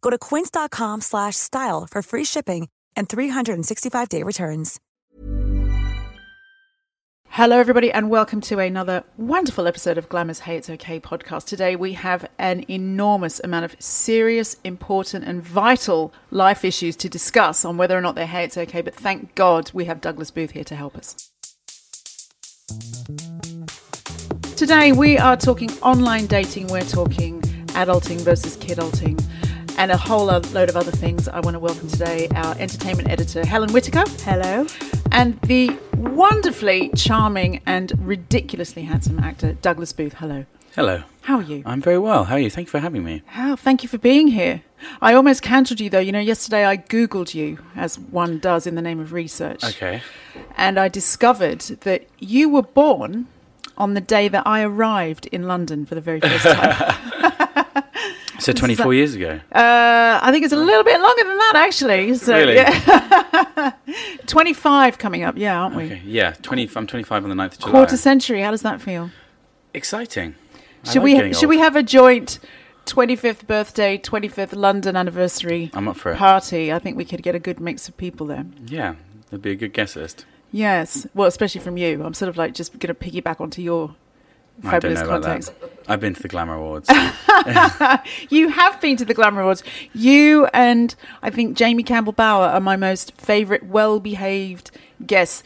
Go to quince.com slash style for free shipping and 365-day returns. Hello, everybody, and welcome to another wonderful episode of Glamour's Hey It's Okay podcast. Today, we have an enormous amount of serious, important, and vital life issues to discuss on whether or not they're Hey It's Okay. But thank God we have Douglas Booth here to help us. Today, we are talking online dating, we're talking adulting versus kidulting and a whole load of other things. I want to welcome today our entertainment editor, Helen Whitaker. Hello. And the wonderfully charming and ridiculously handsome actor, Douglas Booth. Hello. Hello. How are you? I'm very well. How are you? Thank you for having me. How? Thank you for being here. I almost cancelled you though. You know, yesterday I Googled you, as one does in the name of research. Okay. And I discovered that you were born on the day that I arrived in London for the very first time. So 24 years ago. Uh, I think it's a little bit longer than that, actually. So, Really? Yeah. 25 coming up, yeah, aren't we? Okay. Yeah. 20. I'm 25 on the 9th of July. Quarter century. How does that feel? Exciting. I Should like we should we have a joint 25th birthday, 25th London anniversary I'm up for it. party? I think we could get a good mix of people there. Yeah. That'd be a good guest list. Yes. Well, especially from you. I'm sort of like just going to piggyback onto your fabulous know about context. that. I've been to the Glamour Awards. You have been to the Glamour Awards. You and I think Jamie Campbell Bower are my most favourite, well behaved guests.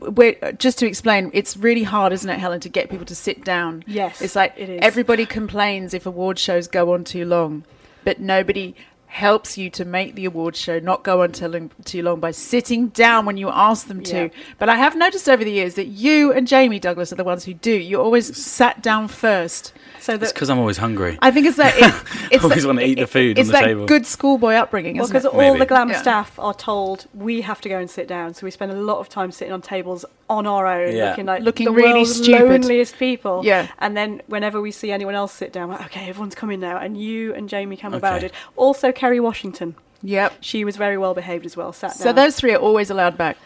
We're, just to explain, it's really hard, isn't it, Helen, to get people to sit down? Yes, It's like it is. everybody complains if award shows go on too long, but nobody helps you to make the award show not go on too long, too long by sitting down when you ask them to. Yeah. But I have noticed over the years that you and Jamie Douglas are the ones who do. You always sat down first. So it's because I'm always hungry. I think it's that. It, it's Always that- wanna eat the food It's on the that table. good schoolboy upbringing, well, because all Maybe. the glam Yeah. staff are told we have to go and sit down, so we spend a lot of time sitting on tables on our own, Yeah. looking like Looking the really world's stupid. loneliest people. Yeah. And then whenever we see anyone else sit down, we're like, okay, everyone's coming now, and you and Jamie Campbell Okay. Bower did. Also, Kerry Washington, Yep. she was very well behaved as well. Sat down. So those three are always allowed back.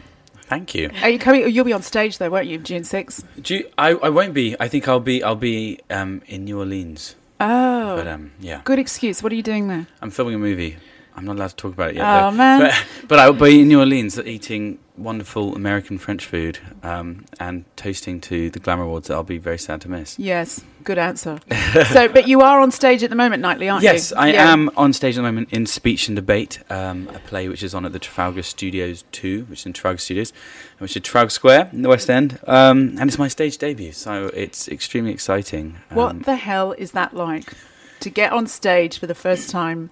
Thank you. Are you coming? You'll be on stage though, won't you? June 6th. Do you, I, I won't be. I think I'll be. I'll be um, in New Orleans. Oh, But um, yeah, good excuse. What are you doing there? I'm filming a movie. I'm not allowed to talk about it yet. Oh, though. man. But, but I'll be in New Orleans eating wonderful American French food um, and toasting to the Glamour Awards that I'll be very sad to miss. Yes, good answer. so, but you are on stage at the moment, Nightly, aren't Yes, you? Yes, I Yeah. am on stage at the moment in Speech and Debate, um, a play which is on at the Trafalgar Studios 2, which is in Trafalgar Studios, which is Trafalgar Square in the West End. Um, and it's my stage debut, so it's extremely exciting. Um, What the hell is that like? To get on stage for the first time,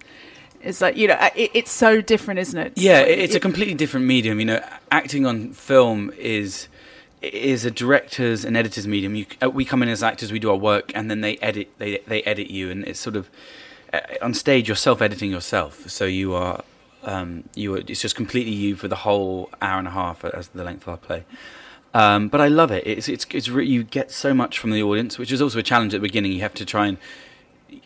it's like you know, it, it's so different, isn't it? Yeah, it- it's a completely different medium. You know, acting on film is is a director's and editor's medium. You, uh, we come in as actors, we do our work, and then they edit. They they edit you, and it's sort of uh, on stage. You're self-editing yourself, so you are um, you are, it's just completely you for the whole hour and a half as the length of our play. Um, but I love it. It's it's it's re- you get so much from the audience, which is also a challenge at the beginning. You have to try and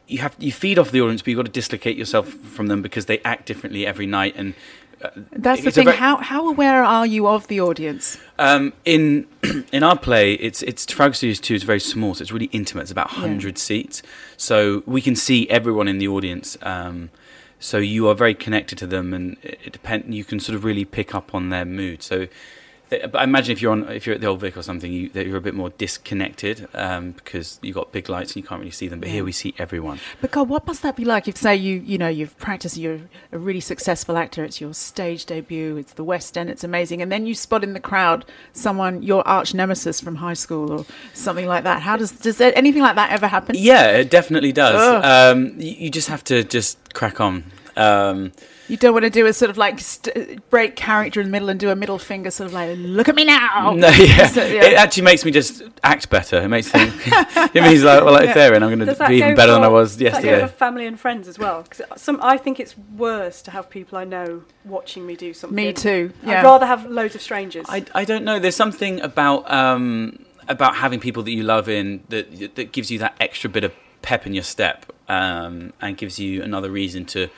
you have you feed off the audience, but you've got to dislocate yourself from them because they act differently every night. And uh, That's the thing. very- how how aware are you of the audience? um, in in our play, it's it's Trafalgar Studios two is very small, so it's really intimate. It's about Yeah. hundred seats, so we can see everyone in the audience. Um, so you are very connected to them, and it, it depend. You can sort of really pick up on their mood. So, I imagine if you're on if you're at the Old Vic or something, you, that you're a bit more disconnected um, because you've got big lights and you can't really see them. But here we see everyone. But God, what must that be like if, say, you you know you've practiced, you're a really successful actor, it's your stage debut, it's the West End, it's amazing, and then you spot in the crowd someone your arch nemesis from high school or something like that. How does does there, anything like that ever happen? Yeah, it definitely does. Um, you, you just have to just crack on. Um, You don't want to do a sort of like st- break character in the middle and do a middle finger, sort of like look at me now. No, yeah. So, yeah. It actually makes me just act better. It makes me. it means like, well, if they're in, I'm going to that be even go better than I was does that go yesterday. for family and friends as well? Because some, I think it's worse to have people I know watching me do something. Me too. Yeah. I'd rather have loads of strangers. I, I don't know. There's something about um, about having people that you love in that that gives you that extra bit of pep in your step um, and gives you another reason to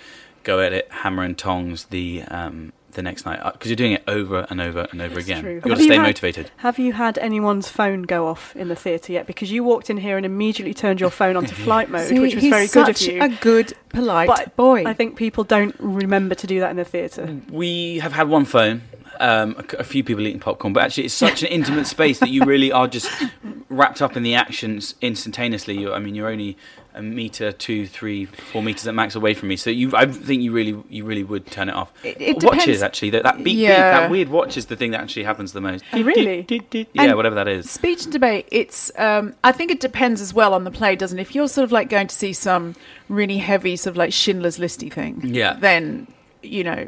go at it hammer and tongs the um, the next night because you're doing it over and over and over It's again. true. You've got Have to stay had- motivated. Have you had anyone's phone go off in the theatre yet? Because you walked in here and immediately turned your phone onto flight mode, See, which was very good of such you. a good, polite But boy. I think people don't remember to do that in the theatre. We have had one phone. Um, a, c- a few people eating popcorn, but actually, it's such an intimate space that you really are just wrapped up in the actions instantaneously. You're, I mean, you're only a meter, two, three, four meters at max away from me, so you, I think you really, you really would turn it off. It- it watches depends. actually, that, that beep, beep, that weird watch is the thing that actually happens the most. Oh, really? Yeah, And- whatever that is. Speech and debate, it's, um, I think it depends as well on the play, doesn't it? If you're sort of like going to see some really heavy, sort of like Schindler's Listy thing, Yeah. then, you know,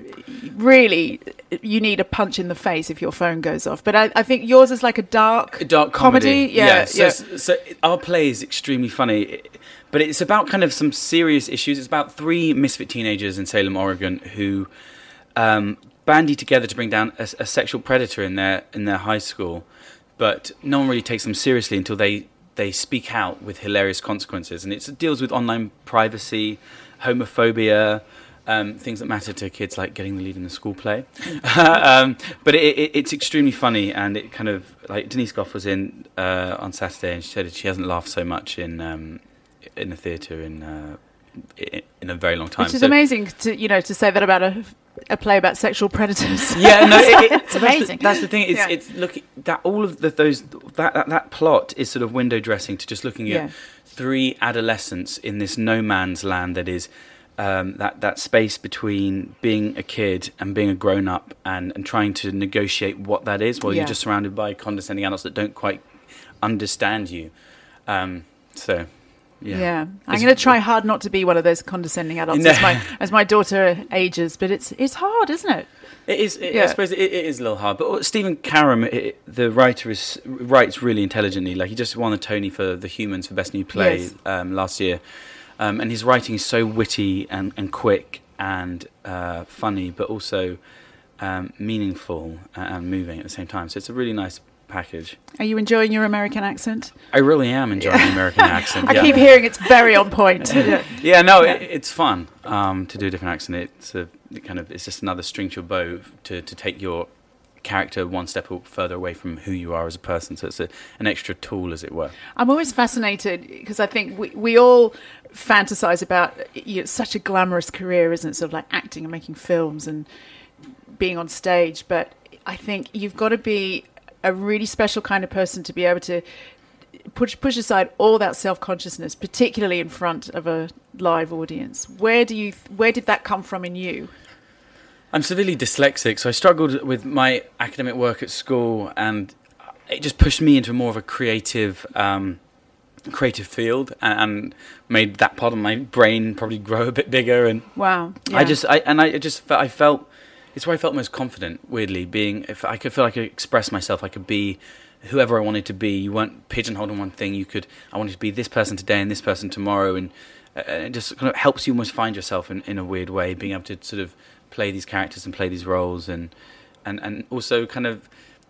really, you need a punch in the face if your phone goes off. But I, I think yours is like a dark, dark comedy. Yeah, so, yeah. so our play is extremely funny, but it's about kind of some serious issues. It's about three misfit teenagers in Salem, Oregon, who um, bandy together to bring down a, a sexual predator in their in their high school, but no one really takes them seriously until they they speak out with hilarious consequences, and it deals with online privacy, homophobia. Um, things that matter to kids, like getting the lead in the school play, um, but it, it, it's extremely funny, and it kind of like Denise Gough was in uh, on Saturday, and she said she hasn't laughed so much in um, in a theatre in uh, in a very long time. Which is So- amazing to, you know, to say that about a, a play about sexual predators. Yeah, no, it, it, It's that's the- amazing. That's the, thing. It's Yeah. it's look that all of the, those that, that that plot is sort of window dressing to just looking Yeah. at three adolescents in this no man's land that is. Um, that that space between being a kid and being a grown up and, and trying to negotiate what that is while Yeah. you're just surrounded by condescending adults that don't quite understand you. Um, so, yeah. Yeah, I'm going to try hard not to be one of those condescending adults No. as my as my daughter ages, but it's it's hard, isn't it? It is. It, Yeah. I suppose it, it is a little hard. But Stephen Karam, it, the writer, is writes really intelligently. Like he just won the Tony for The Humans for Best New Play Yes. um, last year, um, and his writing is so witty and, and quick and uh, funny, but also um, meaningful and moving at the same time. So it's a really nice package. Are you enjoying your American accent? I really am enjoying the American accent. I yeah. keep hearing it's very on point. Yeah. Yeah, no, It, it's fun um, to do a different accent. It's a it kind of it's just another string to your bow to, to take your character one step further away from who you are as a person. So it's a, an extra tool, as it were. I'm always fascinated because I think we, we all fantasize about you know, such a glamorous career, isn't it? Sort of like acting and making films and being on stage. But I think you've got to be a really special kind of person to be able to push push aside all that self consciousness, particularly in front of a live audience. Where do you where did that come from in you? I'm severely dyslexic, so I struggled with my academic work at school, and it just pushed me into more of a creative, um, creative field, and, made that part of my brain probably grow a bit bigger. And Wow, I just, I and I just, I felt it's where I felt most confident. Weirdly, being if I could feel like I could express myself, I could be whoever I wanted to be. You weren't pigeonholed on one thing. You could. I wanted to be this person today and this person tomorrow, and, uh, and it just kind of helps you almost find yourself in, in a weird way, being able to sort of play these characters and play these roles, and and and also kind of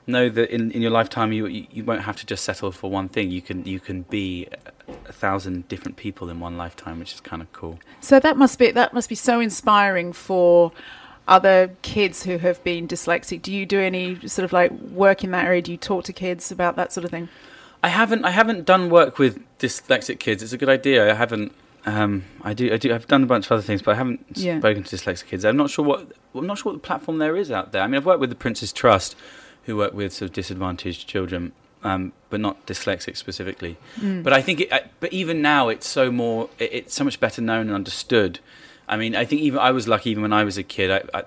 know that in, in your lifetime you, you won't have to just settle for one thing. You can you can be a thousand different people in one lifetime, which is kind of cool. So that must be that must be so inspiring for other kids who have been dyslexic. Do you do any sort of like work in that area? Do you talk to kids about that sort of thing? I haven't I haven't done work with dyslexic kids. It's a good idea. I haven't. Um, I do. I do. I've done a bunch of other things, but I haven't Yeah. spoken to dyslexic kids. I'm not sure what. I'm not sure what the platform there is out there. I mean, I've worked with the Prince's Trust, who work with sort of disadvantaged children, um, but not dyslexic specifically. But I think. It, but even now, it's so more. It, it's so much better known and understood. I mean, I think even I was lucky. Even when I was a kid, I. I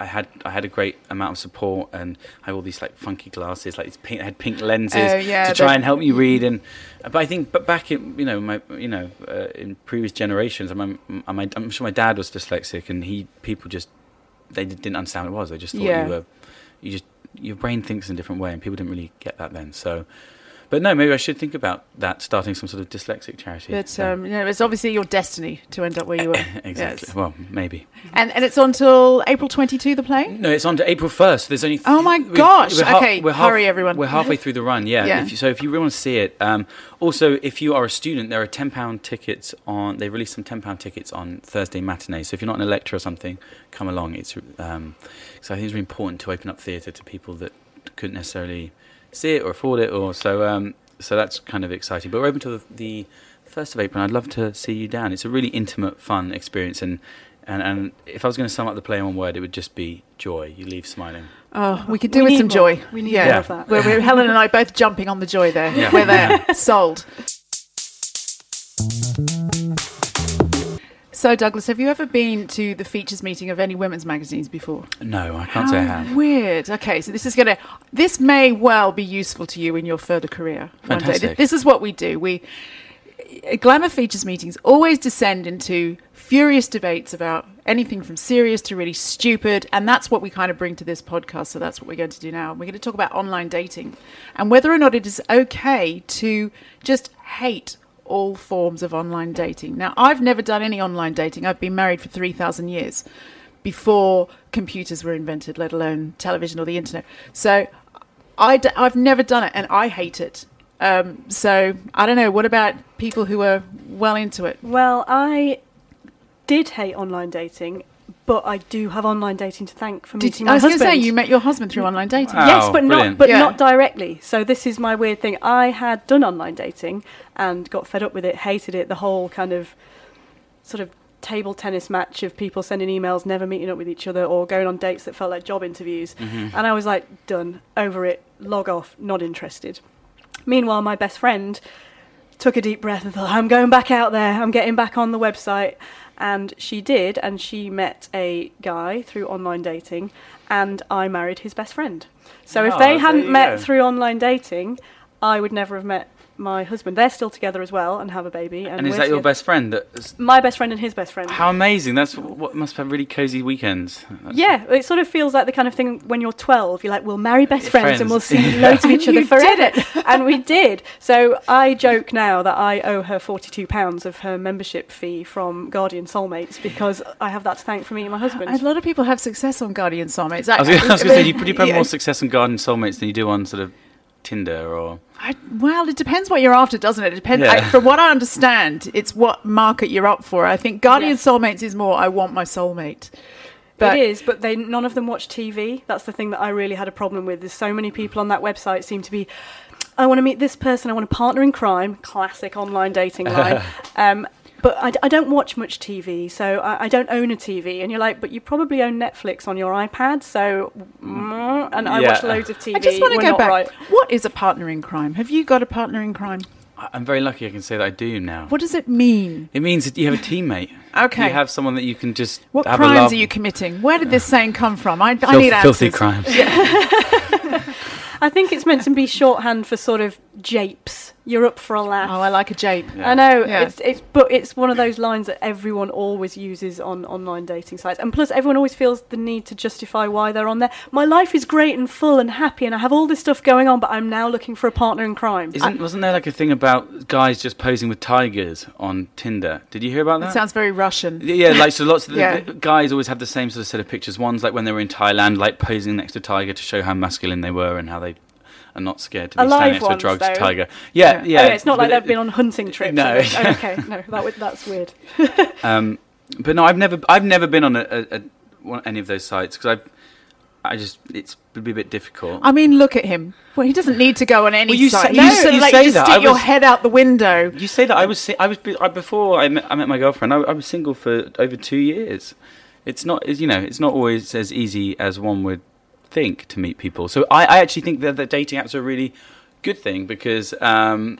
I had I had a great amount of support, and I had all these like funky glasses, like these pink, I had pink lenses Oh, yeah, to try and help me read. And but I think, but back in you know my you know uh, in previous generations, I'm, I'm I'm sure my dad was dyslexic, and he people just they didn't understand what it was. They just thought Yeah. you were you just your brain thinks in a different way, and people didn't really get that then. So, but no, maybe I should think about that, starting some sort of dyslexic charity. But um, you know, it's obviously your destiny to end up where you are. exactly. Yes. Well, maybe. And and it's on till April twenty two. The play. No, it's on to April first. There's only. Oh my we- gosh. we're ha- Okay, we're half- hurry, everyone. We're halfway through the run. Yeah. Yeah. If you, so if you really want to see it, um, also if you are a student, there are ten pound tickets on. They released some ten pound tickets on Thursday matinee. So if you're not an lecturer or something, come along. It's um, so I think it's really important to open up theatre to people that couldn't necessarily see it or afford it, or so. Um, so that's kind of exciting. But we're open to the, the first of April. and I'd love to see you down. It's a really intimate, fun experience, and and, and if I was going to sum up the play in one word, it would just be joy. You leave smiling. Oh, we could do We with need some more. joy. We need yeah. more of that. We're, we're, Helen and I both jumping on the joy there. Yeah. We're there. Sold. So, Douglas, have you ever been to the features meeting of any women's magazines before? No, I can't say I have. Weird. Okay, so this is gonna. This may well be useful to you in your further career one day. Fantastic. This is what we do. We uh, glamour features meetings always descend into furious debates about anything from serious to really stupid, and that's what we kind of bring to this podcast. So that's what we're going to do now. We're going to talk about online dating and whether or not it is okay to just hate all forms of online dating. Now, I've never done any online dating. I've been married for 3,000 years before computers were invented, let alone television or the internet. So I d- I've never done it and I hate it. Um, so I don't know. What about people who are well into it? Well, I did hate online dating, but I do have online dating to thank for Did, meeting I my was going to say you met your husband through online dating. Wow. yes, but brilliant. not but Yeah. not directly. So this is my weird thing. I had done online dating and got fed up with it, hated it. The whole kind of sort of table tennis match of people sending emails, never meeting up with each other, or going on dates that felt like job interviews. Mm-hmm. And I was like, done, over it, log off, not interested. Meanwhile, my best friend took a deep breath and thought, I'm going back out there, I'm getting back on the website. And she did, and she met a guy through online dating, and I married his best friend. So if Oh, they hadn't met go. through online dating, I would never have met my husband. They're still together as well and have a baby. And, And is that your together. best friend? That, My best friend and his best friend. how amazing! That's what must have really cozy weekends. That's- Yeah, it sort of feels like the kind of thing when you're 12, you're like, we'll marry best friends, and we'll Friends. see loads of each other You did forever. and we did. So I joke now that I owe her £42 of her membership fee from Guardian Soulmates because I have that to thank for meeting my husband. A lot of people have success on Guardian Soulmates. I was going to say, you probably have yeah. more success on Guardian Soulmates than you do on sort of Tinder or. I, well, it depends what you're after, doesn't it? It depends. Yeah. I, from what I understand, it's what market you're up for. I think Guardian Yeah. Soulmates is more. I want my soulmate. But it is, but they none of them watch TV. That's the thing that I really had a problem with. There's so many people on that website seem to be. I want to meet this person. I want a partner in crime. Classic online dating line. um, but I don't watch much TV, so I, I don't own a TV. And you're like, but you probably own Netflix on your iPad. So, mm, and I Yeah. watch loads of TV. I just want to go back. right. What is a partner in crime? Have you got a partner in crime? I- I'm very lucky I can say that I do now. What does it mean? It means that you have a teammate. Okay. You have someone that you can just What have a crimes love- are you committing? Where did this saying come from? I, I need answers. filthy crimes. I think it's meant to be shorthand for sort of japes. You're up for a laugh. Oh, I like a jape. Yeah. I know Yeah. it's it's but it's one of those lines that everyone always uses on online dating sites, and plus everyone always feels the need to justify why they're on there. My life is great and full and happy, and I have all this stuff going on, but I'm now looking for a partner in crime. Isn't, wasn't there like a thing about guys just posing with tigers on Tinder? Did you hear about that? That sounds very Russian. Yeah, like so. Lots of the, Yeah. the guys always have the same sort of set of pictures. One's like when they were in Thailand, like posing next to a tiger to show how masculine they were and how they are not scared to be Alive standing next to a drugged though. tiger. Yeah, Yeah. yeah. Oh, it's not like they've been on hunting trips. No. Oh, okay, no, that would, that's weird. Um, but no, I've never, I've never been on a, a, a one, any of those sites because I, I just it's would be a bit difficult. I mean, look at him. Well, he doesn't need to go on any Well, you site. say- you you you like say just that. stick I your head out the window. You say that I was I was I, before I met, I met my girlfriend. I, I was single for over two years. It's not you know it's not always as easy as one would think to meet people. So I, I actually think that the dating apps are a really good thing because um,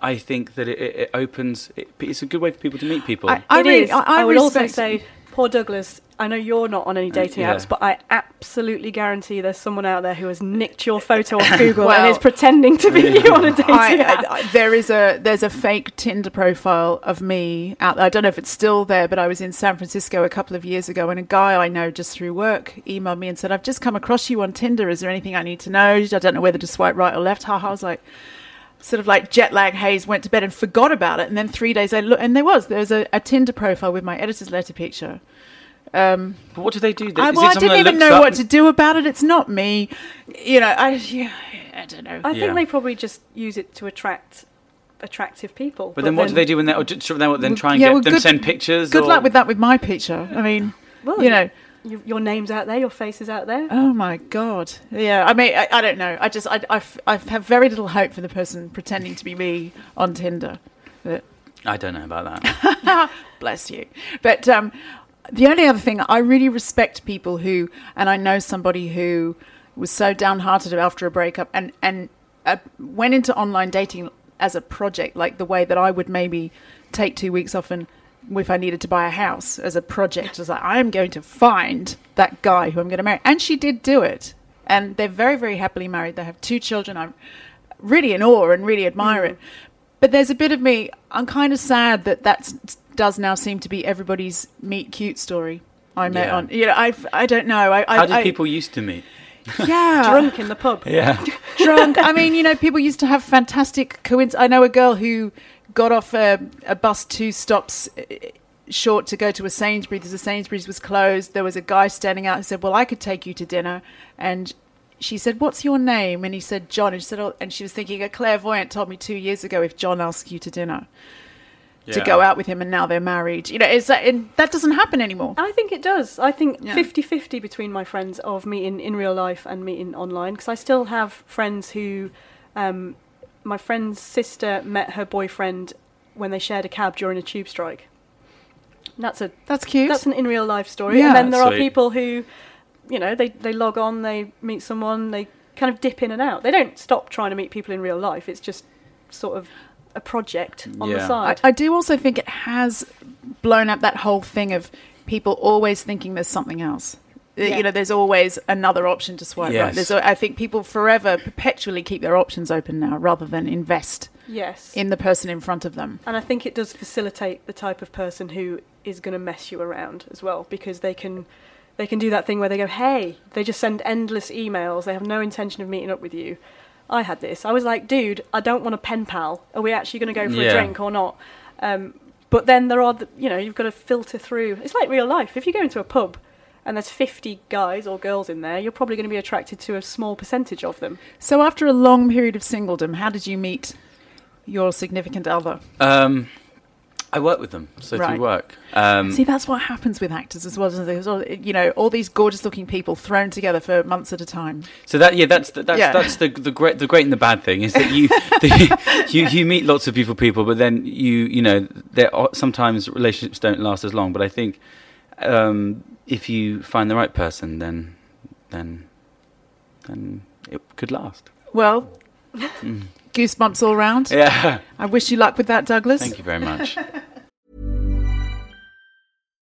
I think that it, it, it opens. It, it's a good way for people to meet people. I, I It really, is. I, I would also say, poor Douglas. I know you're not on any mm, dating yeah. apps, but I absolutely guarantee there's someone out there who has nicked your photo off Google Well, and is pretending to be you on a dating I, app. I, I- there is a there's a fake Tinder profile of me out there. I don't know if it's still there, but I was in San Francisco a couple of years ago, and a guy I know just through work emailed me and said, "I've just come across you on Tinder. Is there anything I need to know? I don't know whether to swipe right or left." Ha ha. I was like. Sort of like jet lag haze, went to bed and forgot about it, and then three days later, look, and there was there was a, a Tinder profile with my editor's letter picture. Um, but what do they do? Is I, it well, I didn't even know up- what to do about it. It's not me, you know. I yeah, I don't know. I Yeah. think they probably just use it to attract attractive people. But then what do they do when they or just- then, what- then try and Yeah, get well, them good- send pictures? Good or- luck with that with my picture. I mean, Well, you know. you, your name's out there, your face is out there. Oh my god. Yeah. I mean, I, I don't know. I just I, I, f- I have very little hope for the person pretending to be me on Tinder. But I don't know about that. bless you. But um, the only other thing I really respect people who, and I know somebody who was so downhearted after a breakup and and uh, went into online dating as a project, like the way that I would maybe take two weeks off and if I needed to buy a house as a project, I was like, I'm going to find that guy who I'm going to marry, and she did do it, and they're very very happily married. They have two children. I'm really in awe and really admire it. But there's a bit of me. I'm kind of sad that that does now seem to be everybody's meet cute story. I met Yeah. on. You know, I I don't know. I, I How did I- people used to meet? yeah Drunk in the pub. Yeah. drunk. I mean, you know, people used to have fantastic coinc. I know a girl who got off a, a bus two stops uh, short to go to a Sainsbury's. The Sainsbury's was closed. There was a guy standing out who said, "Well, I could take you to dinner," and she said, "What's your name?" And he said, "John." And she said, oh, and she was thinking, a clairvoyant told me two years ago if John asks you to dinner to go out with him, and now they're married. You know, is that and that doesn't happen anymore. I think it does. I think Yeah. 50 50 between my friends of meeting in real life and meeting online because I still have friends who. Um, my friend's sister met her boyfriend when they shared a cab during a tube strike. And That's a That's cute. that's an in real life story. Yeah. and then there are people who, you know, they, they log on, they meet someone, they kind of dip in and out. They don't stop trying to meet people in real life. It's just sort of a project on the Yeah. I, side. I do also think it has blown up that whole thing of people always thinking there's something else. Uh, Yeah. You know, there's always another option to swipe right. There's, I think people forever perpetually keep their options open now rather than invest yes. in the person in front of them. And I think it does facilitate the type of person who is going to mess you around as well because they can they can do that thing where they go, "Hey," they just send endless emails. They have no intention of meeting up with you. I had this. I was like, "Dude, I don't want a pen pal. Are we actually going to go for Yeah. a drink or not?" Um, but then there are, the, you know, you've got to filter through. It's like real life. If you go into a pub and there's 50 guys or girls in there, you're probably going to be attracted to a small percentage of them. So after a long period of singledom, how did you meet your significant other? Um, I work with them, so Right. through work. Um, See, that's what happens with actors as well. Isn't? There's all- You know, all these gorgeous-looking people thrown together for months at a time. So that yeah, that's the, that's Yeah. that's the the great the great and the bad thing is that you the, you you meet lots of beautiful people, but then you you know there are, sometimes relationships don't last as long. But I think um, if you find the right person, then then then it could last. Well, goosebumps all round. Yeah, I wish you luck with that, Douglas. thank you very much.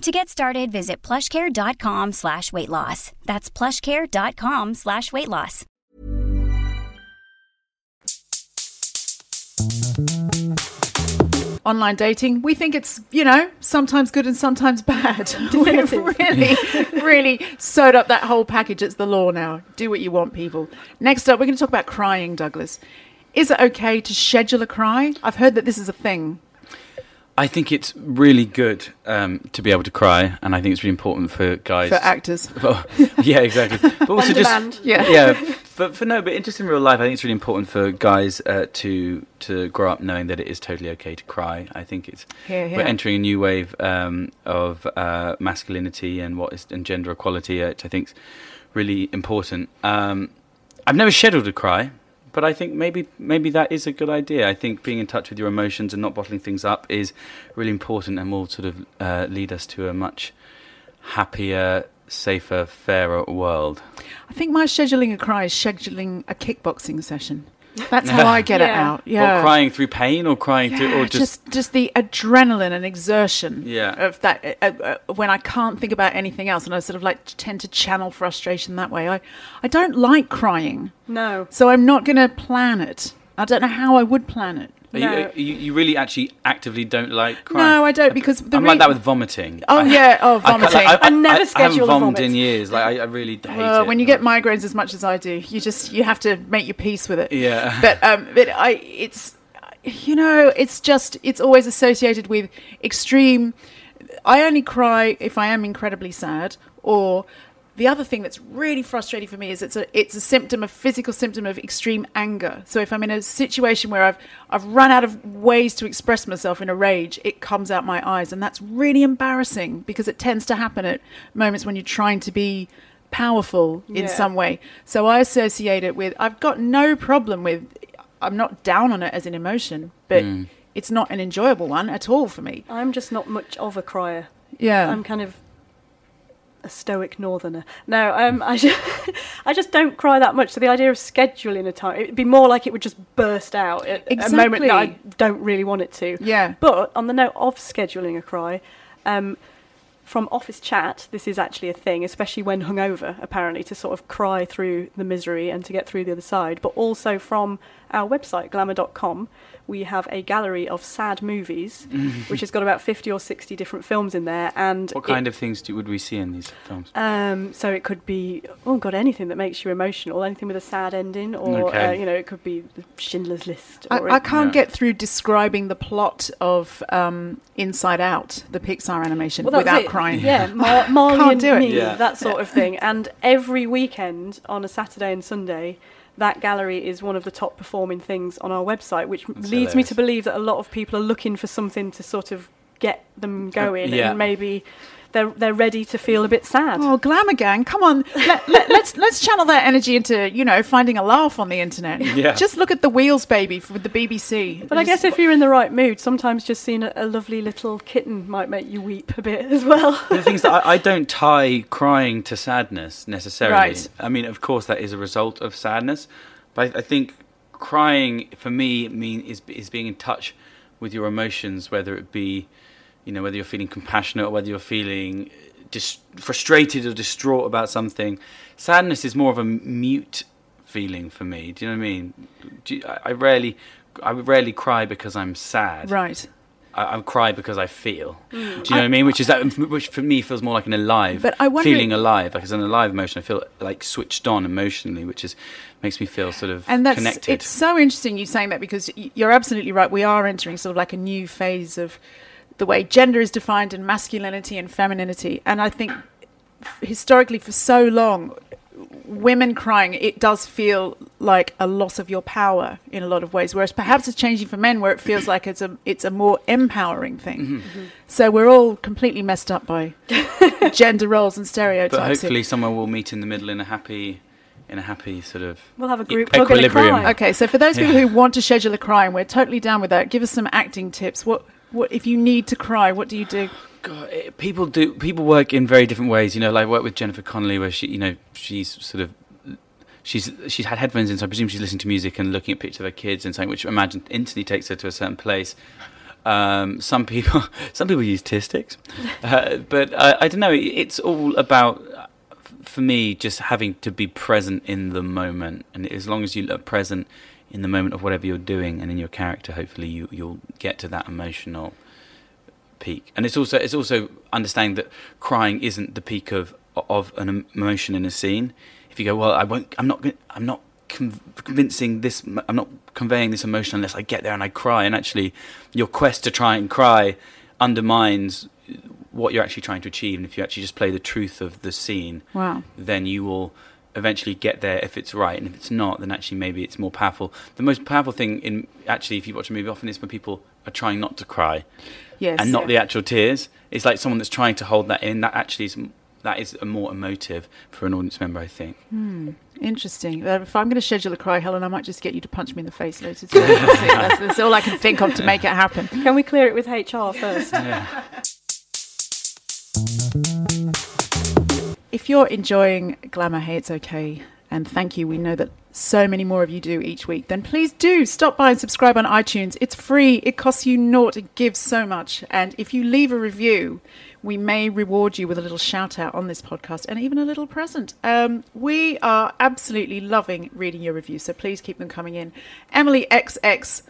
To get started, visit plushcare.com slash weight loss. That's plushcare.com slash weight loss. online dating, we think it's, you know, sometimes good and sometimes bad. We've really, really sewed up that whole package. It's the law now. Do what you want, people. Next up, we're going to talk about crying, Douglas. Is it okay to schedule a cry? I've heard that this is a thing. I think it's really good um, to be able to cry, and I think it's really important for guys. For actors. Well, yeah, exactly. But also just demand. Yeah. yeah. But for no, but just in real life, I think it's really important for guys uh, to to grow up knowing that it is totally okay to cry. I think it's we're entering a new wave um, of uh, masculinity and what is and gender equality, uh, which I think is really important. Um, I've never scheduled a cry, but I think maybe maybe that is a good idea. I think being in touch with your emotions and not bottling things up is really important and will sort of uh, lead us to a much happier, safer, fairer world. I think my scheduling a cry is scheduling a kickboxing session. That's how I get it out. Yeah. Or crying through pain, or crying through, or just, just just the adrenaline and exertion Yeah. of that uh, uh, when I can't think about anything else and I sort of like tend to channel frustration that way. I I don't like crying, No. so I'm not going to plan it. I don't know how I would plan it. Are you, No. you, you really actually actively don't like crying. No, I don't because the I'm re- like that with vomiting. Oh I- yeah, oh I vomiting. like, I never I haven't schedule vomited vomit. in years. Like I, I really hate well, it. when you get migraines as much as I do, you just you have to make your peace with it. Yeah. But um, but I it's you know it's just it's always associated with extreme. I only cry if I am incredibly sad or. The other thing that's really frustrating for me is it's a it's a symptom, a physical symptom of extreme anger. So if I'm in a situation where I've I've run out of ways to express myself in a rage, it comes out my eyes, and that's really embarrassing because it tends to happen at moments when you're trying to be powerful in Yeah. some way. So I associate it with I've got no problem with I'm not down on it as an emotion, but Mm. it's not an enjoyable one at all for me. I'm just not much of a crier. Yeah. I'm kind of a stoic northerner. No, um, I, just, I just don't cry that much. So the idea of scheduling a time, it'd be more like it would just burst out at a moment that I don't really want it to. Yeah. But on the note of scheduling a cry, um, from office chat, this is actually a thing, especially when hungover, apparently, to sort of cry through the misery and to get through the other side. But also from our website, glamour.com, we have a gallery of sad movies, which has got about 50 or 60 different films in there. And What it- kind of things do, would we see in these films? um, so it could be, oh god, anything that makes you emotional, anything with a sad ending, or Okay. uh, you know, it could be the Schindler's List. I, Or I it- can't Yeah. get through describing the plot of um, Inside Out, the Pixar animation, Well, without it. crying. Yeah, Mar- Marley Can't and do it. me, Yeah. that sort of thing. And every weekend on a Saturday and Sunday, that gallery is one of the top performing things on our website, which That's leads me to believe that a lot of people are looking for something to sort of get them uh, going, yeah. and maybe they're they're ready to feel a bit sad. Oh, glamour gang! Come on, let, let, let's let's channel that energy into you know finding a laugh on the internet. Yeah. Just look at the Wheels Baby with the BBC. But I guess if you're in the right mood, sometimes just seeing a, a lovely little kitten might make you weep a bit as well. the things that I, I don't tie crying to sadness necessarily. Right. I mean, of course, that is a result of sadness, but I, I think crying for me mean is is being in touch with your emotions, whether it be you know, whether you're feeling compassionate or whether you're feeling dis- frustrated or distraught about something. Sadness is more of a mute feeling for me. Do you know what I mean? You, I, I rarely, I rarely cry because I'm sad. Right. I, I cry because I feel. Mm. Do you know what I mean? Which is that, which for me feels more like an alive, But I wonder- feeling alive, like it's an alive emotion. I feel like switched on emotionally, which is makes me feel sort of and that's connected. it's so interesting you saying that because you're absolutely right we are entering sort of like a new phase of the way gender is defined and masculinity and femininity and i think historically for so long women crying it does feel like a loss of your power in a lot of ways whereas perhaps it's changing for men where it feels like it's a it's a more empowering thing Mm-hmm. so we're all completely messed up by gender roles and stereotypes but here. hopefully, someone will meet in the middle in a happy, in a happy sort of We'll have a group a equilibrium. Okay, so for those people Yeah. who want to schedule a cry, and we're totally down with that, give us some acting tips. What, what if you need to cry? What do you do? God, it, people do. People work in very different ways. You know, like I work with Jennifer Connelly, where she, you know, she's sort of. She's she's had headphones in, so I presume she's listening to music and looking at pictures of her kids and something, which I imagine instantly takes her to a certain place. Um, some people some people use tear sticks, uh, but I, I don't know. It's all about uh, for me just having to be present in the moment, and as long as you are present in the moment of whatever you're doing and in your character, hopefully you you'll get to that emotional peak. And it's also it's also understanding that crying isn't the peak of of an emotion in a scene. If you go, well, I won't. I'm not. I'm not convincing this. I'm not conveying this emotion unless I get there and I cry. And actually, your quest to try and cry undermines what you're actually trying to achieve. And if you actually just play the truth of the scene, Wow. then you will eventually get there if it's right and if it's not then actually maybe it's more powerful the most powerful thing in actually if you watch a movie often is when people are trying not to cry Yes. and not yeah. the actual tears it's like someone that's trying to hold that in that actually is that is a more emotive for an audience member i think Interesting. Uh, if I'm going to schedule a cry, Helen, I might just get you to punch me in the face later that's. That's, that's all I can think of to make it happen. Can we clear it with HR first? If you're enjoying Glamour Hey It's Okay, and thank you, we know that so many more of you do each week, then please do stop by and subscribe on iTunes. It's free, it costs you naught, it gives so much. And if you leave a review, we may reward you with a little shout out on this podcast and even a little present. Um, we are absolutely loving reading your reviews, so please keep them coming in. Emily XX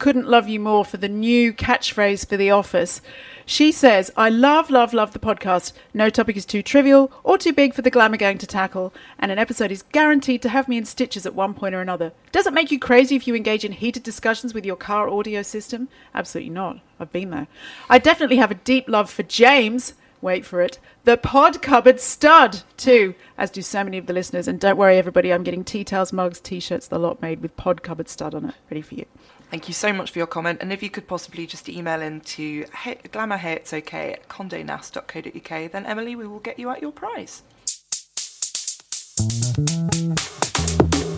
couldn't love you more for the new catchphrase for the office. She says, I love, love, love the podcast. No topic is too trivial or too big for the glamour gang to tackle, and an episode is guaranteed to have me in stitches at one point or another. Does it make you crazy if you engage in heated discussions with your car audio system? Absolutely not. I've been there. I definitely have a deep love for James. Wait for it. The pod cupboard stud, too, as do so many of the listeners. And don't worry, everybody, I'm getting tea towels, mugs, t shirts, the lot made with pod cupboard stud on it, ready for you. Thank you so much for your comment. And if you could possibly just email in to hey, glamour hey it's okay at condenast.co.uk, then Emily, we will get you out your prize.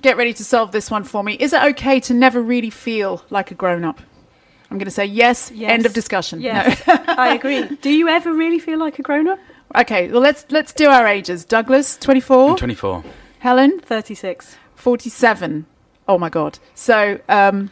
Get ready to solve this one for me. Is it okay to never really feel like a grown up? I'm going to say yes, Yes. End of discussion. Yes, I agree. Do you ever really feel like a grown up? Okay, well let's let's do our ages. Douglas, 24. I'm 24 Helen, 36. 47. Oh my god. So, um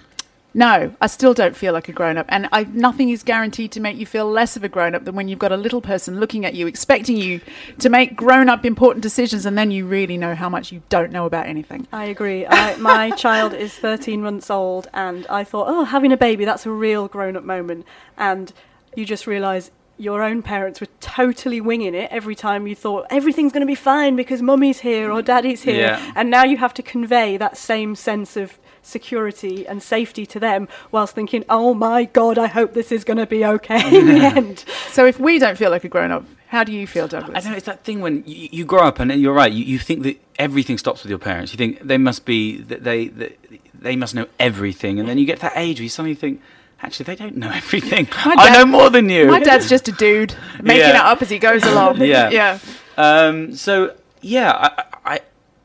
no, I still don't feel like a grown up and I nothing is guaranteed to make you feel less of a grown up than when you've got a little person looking at you expecting you to make grown up important decisions and then you really know how much you don't know about anything. I agree. I, my child is 13 months old, and I thought, oh, having a baby, that's a real grown up moment. And you just realise your own parents were totally winging it every time you thought everything's going to be fine because mummy's here or daddy's here. Yeah. And now you have to convey that same sense of security and safety to them whilst thinking, oh my God, I hope this is going to be okay in the end. So if we don't feel like a grown up, how do you feel, Douglas? I don't know. It's that thing when you, you grow up, and you're right. You, you think that everything stops with your parents. You think they must be that they that they must know everything, and then you get to that age where you suddenly think, actually, they don't know everything. My I know more than you. My dad's just a dude making Yeah. it up as he goes along. Yeah. yeah. Um, so yeah, I, I,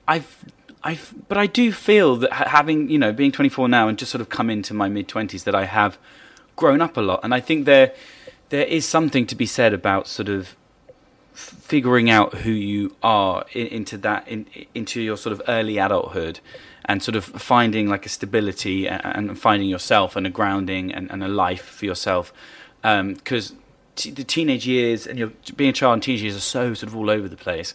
I've, I've, but I do feel that having you know being 24 now and just sort of come into my mid 20s that I have grown up a lot, and I think there, there is something to be said about sort of figuring out who you are in, into that in, into your sort of early adulthood and sort of finding like a stability and, finding yourself and a grounding and, and a life for yourself um, because t- the teenage years and you're being a child and teenage years are so sort of all over the place.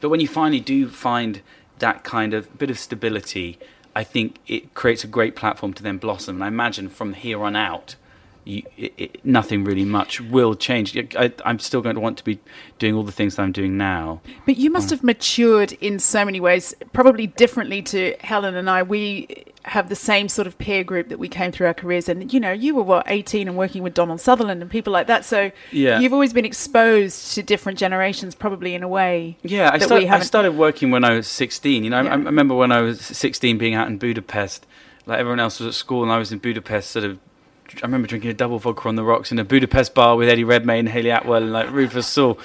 But when you finally do find that kind of bit of stability, I think it creates a great platform to then blossom. And I imagine from here on out, you, it, it, nothing really much will change. I, I'm still going to want to be doing all the things that I'm doing now. But you must mm. have matured in so many ways, probably differently to Helen and I. We have the same sort of peer group that we came through our careers, and you know, you were what 18 and working with Donald Sutherland and people like that. So Yeah. you've always been exposed to different generations, probably in a way. Yeah, I, start, I started working when I was 16. You know, I, I remember when I was 16 being out in Budapest, like everyone else was at school, and I was in Budapest sort of. I remember drinking a double vodka on the rocks in a Budapest bar with Eddie Redmayne, Hayley Atwell, and like Rufus Sewell,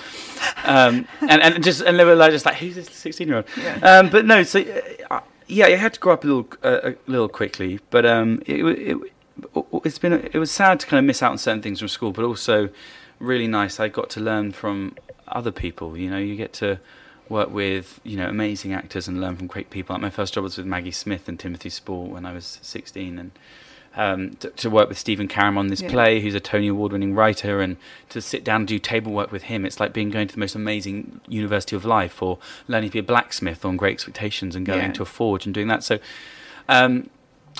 um, and and just and they were like just like who's this 16 year old? Um, but no, so uh, yeah, I had to grow up a little uh, a little quickly, but um, it, it it's been it was sad to kind of miss out on certain things from school, but also really nice. I got to learn from other people. You know, you get to work with you know amazing actors and learn from great people. Like my first job was with Maggie Smith and Timothy Spall when I was 16, and um, to, to work with Stephen Karam on this Yeah. play, who's a Tony Award-winning writer, and to sit down and do table work with him, it's like being going to the most amazing University of Life, or learning to be a blacksmith on Great Expectations, and going Yeah. to a forge and doing that. So. Um,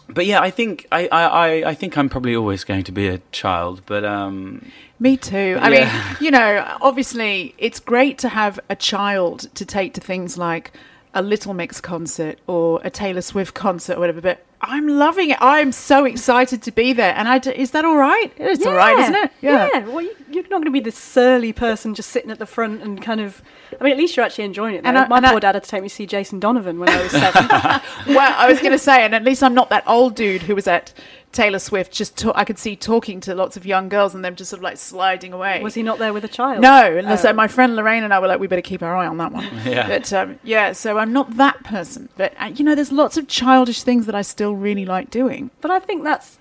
but yeah, I think I, I, I, I think I'm probably always going to be a child, but um, Me too. I Yeah. mean, you know, obviously it's great to have a child to take to things like a Little Mix concert or a Taylor Swift concert or whatever, but I'm loving it. I'm so excited to be there. And I d- is that all right? It's all right, isn't it? Yeah. Well, you, you're not going to be this surly person just sitting at the front and kind of. I mean, at least you're actually enjoying it. Though. And I- My and I- poor dad had to take me to see Jason Donovan when I was seven. well, I was going to say, and at least I'm not that old dude who was at Taylor Swift. Just ta- I could see talking to lots of young girls and them just sort of like sliding away. was he not there with a child? No, and so Oh. my friend Lorraine and I were like, we better keep our eye on that one. Yeah. But um, yeah, so I'm not that person. But uh, you know, there's lots of childish things that I still really like doing. But I think that's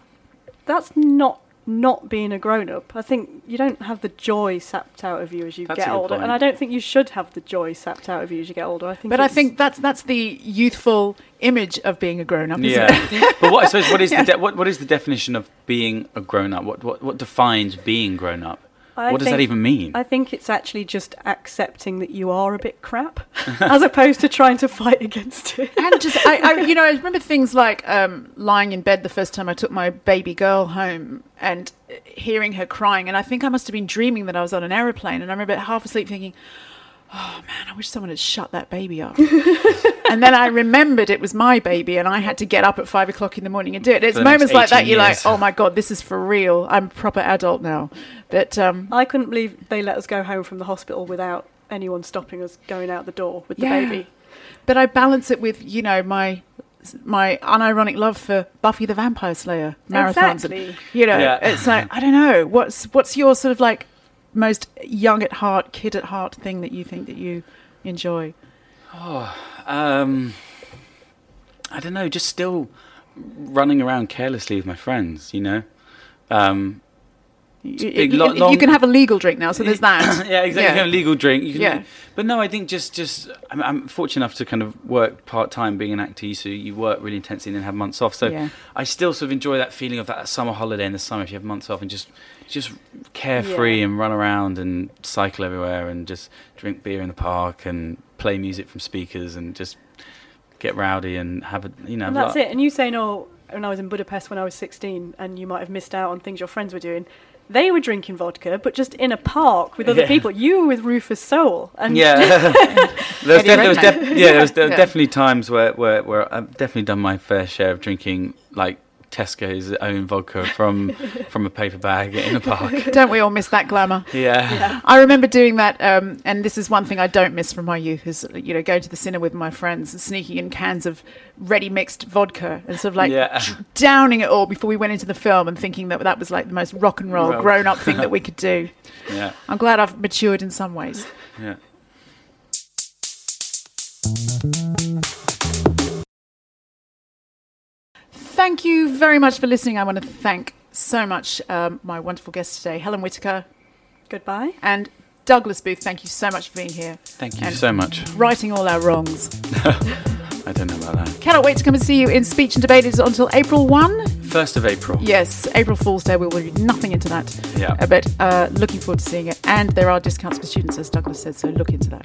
that's not not being a grown up. I think you don't have the joy sapped out of you as you That's get older, point. and I don't think you should have the joy sapped out of you as you get older. I think. But I think that's that's the youthful image of being a grown up. Isn't yeah. it? but what I suppose what is the de- what what is the definition of being a grown up? What what what defines being grown up? I what does that even mean? I think it's actually just accepting that you are a bit crap, as opposed to trying to fight against it. and just I, I you know I remember things like um, lying in bed the first time I took my baby girl home and hearing her crying and I think I must have been dreaming that I was on an aeroplane and I remember half asleep thinking oh man I wish someone had shut that baby up and then I remembered it was my baby and I had to get up at five o'clock in the morning and do it it's For the next moments like that you're like oh my god this is for real I'm a proper adult now but um, I couldn't believe they let us go home from the hospital without anyone stopping us going out the door with the Yeah. baby. but I balance it with you know my my unironic love for Buffy the Vampire Slayer marathons. and- you know, Yeah. it's like I don't know what's what's your sort of like most young at heart, kid at heart thing that you think that you enjoy. Um, I don't know, just still running around carelessly with my friends, you know. Um, big, you- lo- you can have a legal drink now, so there's that. yeah, exactly. You can have a legal drink. You can, Yeah. But no, I think just just I'm, I'm fortunate enough to kind of work part time being an actor. So you work really intensely and then have months off. So Yeah. I still sort of enjoy that feeling of that summer holiday in the summer. If you have months off and just just carefree Yeah. and run around and cycle everywhere and just drink beer in the park and play music from speakers and just get rowdy and have a you know. And that's it. And you saying, oh, when I was in Budapest when I was 16 and you might have missed out on things your friends were doing. They were drinking vodka, but just in a park with other Yeah. people. You were with Rufus Sewell. And Yeah, there was, de- there was Redmayne. def- yeah, there was, there were Yeah. definitely times where, where, where I've definitely done my fair share of drinking like Tesco's own vodka from from a paper bag in a park. Don't we all miss that glamour? Yeah, I remember doing that, um, and this is one thing I don't miss from my youth: is you know going to the cinema with my friends and sneaking in cans of ready mixed vodka and sort of like Yeah. downing it all before we went into the film, and thinking that that was like the most rock and roll Well. grown up thing that we could do. yeah, I'm glad I've matured in some ways. yeah. Thank you very much for listening. I want to thank so much um, my wonderful guest today, Helen Whitaker goodbye. and Douglas Booth. Thank you so much for being here, Thank you And- so much. righting all our wrongs. I don't know about that. Cannot wait to come and see you in speech and debate. It's until April 1. First of April. Yes, April Fool's Day. We will read nothing into that. Yeah. Uh, But uh, looking forward to seeing it. And there are discounts for students, as Douglas said, so look into that.